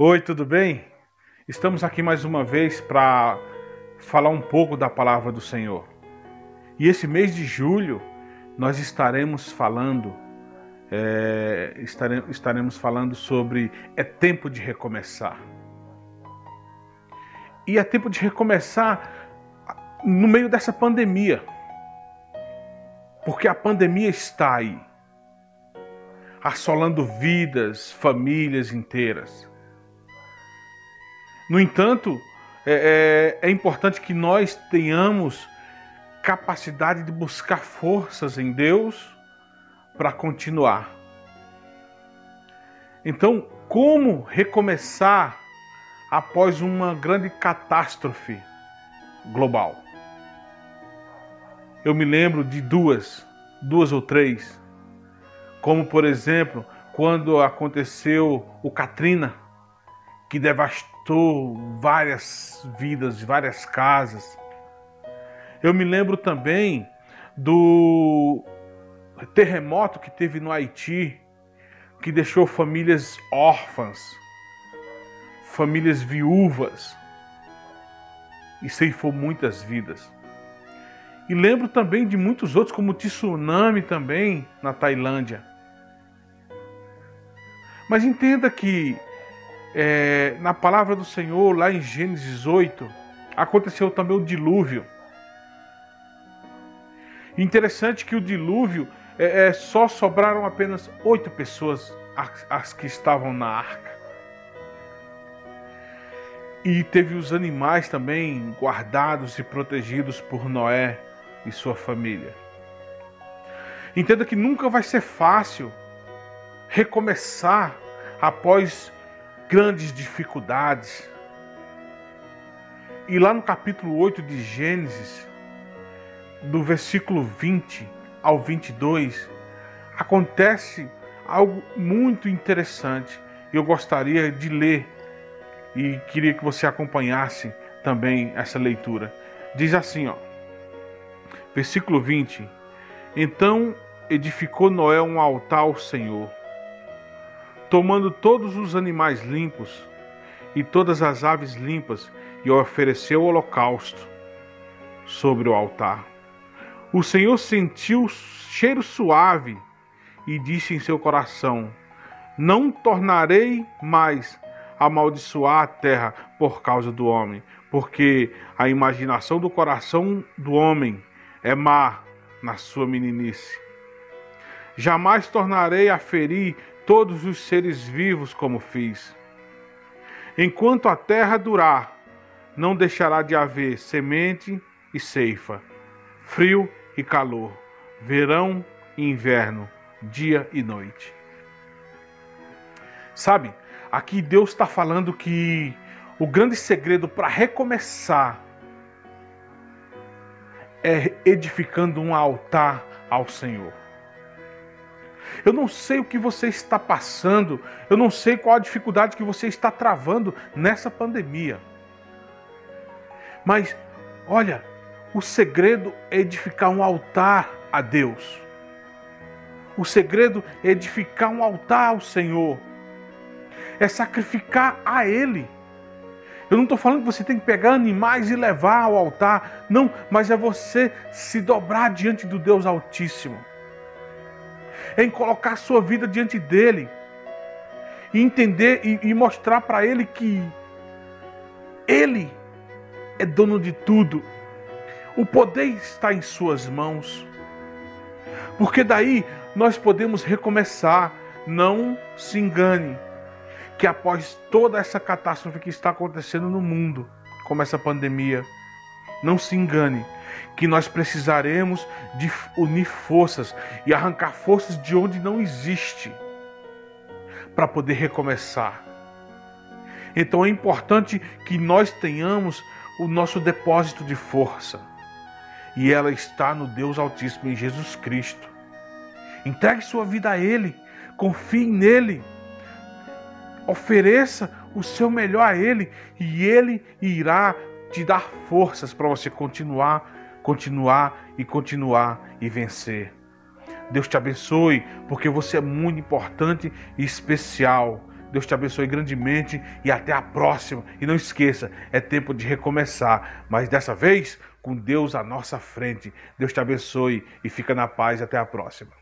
Oi, tudo bem? Estamos aqui mais uma vez para falar um pouco da palavra do Senhor. E esse mês de julho nós estaremos falando, é, estaremos, estaremos falando sobre é tempo de recomeçar. E é tempo de recomeçar no meio dessa pandemia, porque a pandemia está aí, assolando vidas, famílias inteiras. No entanto, é, é, é importante que nós tenhamos capacidade de buscar forças em Deus para continuar. Então, como recomeçar após uma grande catástrofe global? Eu me lembro de duas, duas ou três, como por exemplo, quando aconteceu o Katrina, que devastou várias vidas, várias casas. Eu me lembro também do terremoto que teve no Haiti, que deixou famílias órfãs, famílias viúvas e ceifou muitas vidas. E lembro também de muitos outros, como o tsunami também na Tailândia. Mas entenda que é, na palavra do Senhor, lá em Gênesis 8, aconteceu também o dilúvio. Interessante que o dilúvio é, é, só sobraram apenas oito pessoas, as, as que estavam na arca. E teve os animais também guardados e protegidos por Noé e sua família. Entenda que nunca vai ser fácil recomeçar após grandes dificuldades. E lá no capítulo 8 de Gênesis, do versículo 20 ao 22, acontece algo muito interessante. Eu gostaria de ler e queria que você acompanhasse também essa leitura. Diz assim, ó. Versículo 20. Então edificou Noé um altar ao Senhor tomando todos os animais limpos e todas as aves limpas, e ofereceu o holocausto sobre o altar. O Senhor sentiu cheiro suave e disse em seu coração: Não tornarei mais amaldiçoar a terra por causa do homem, porque a imaginação do coração do homem é má na sua meninice. Jamais tornarei a ferir todos os seres vivos como fiz. Enquanto a terra durar, não deixará de haver semente e ceifa, frio e calor, verão e inverno, dia e noite. Sabe, aqui Deus está falando que o grande segredo para recomeçar é edificando um altar ao Senhor. Eu não sei o que você está passando, eu não sei qual a dificuldade que você está travando nessa pandemia. Mas, olha, o segredo é edificar um altar a Deus. O segredo é edificar um altar ao Senhor. É sacrificar a Ele. Eu não estou falando que você tem que pegar animais e levar ao altar. Não, mas é você se dobrar diante do Deus Altíssimo em colocar sua vida diante dele e entender e, e mostrar para ele que ele é dono de tudo. O poder está em suas mãos. Porque daí nós podemos recomeçar. Não se engane que após toda essa catástrofe que está acontecendo no mundo, como essa pandemia, não se engane que nós precisaremos de unir forças e arrancar forças de onde não existe para poder recomeçar. Então é importante que nós tenhamos o nosso depósito de força. E ela está no Deus Altíssimo, em Jesus Cristo. Entregue sua vida a Ele, confie nele, ofereça o seu melhor a Ele e Ele irá te dar forças para você continuar continuar e continuar e vencer. Deus te abençoe, porque você é muito importante e especial. Deus te abençoe grandemente e até a próxima. E não esqueça, é tempo de recomeçar, mas dessa vez com Deus à nossa frente. Deus te abençoe e fica na paz. Até a próxima.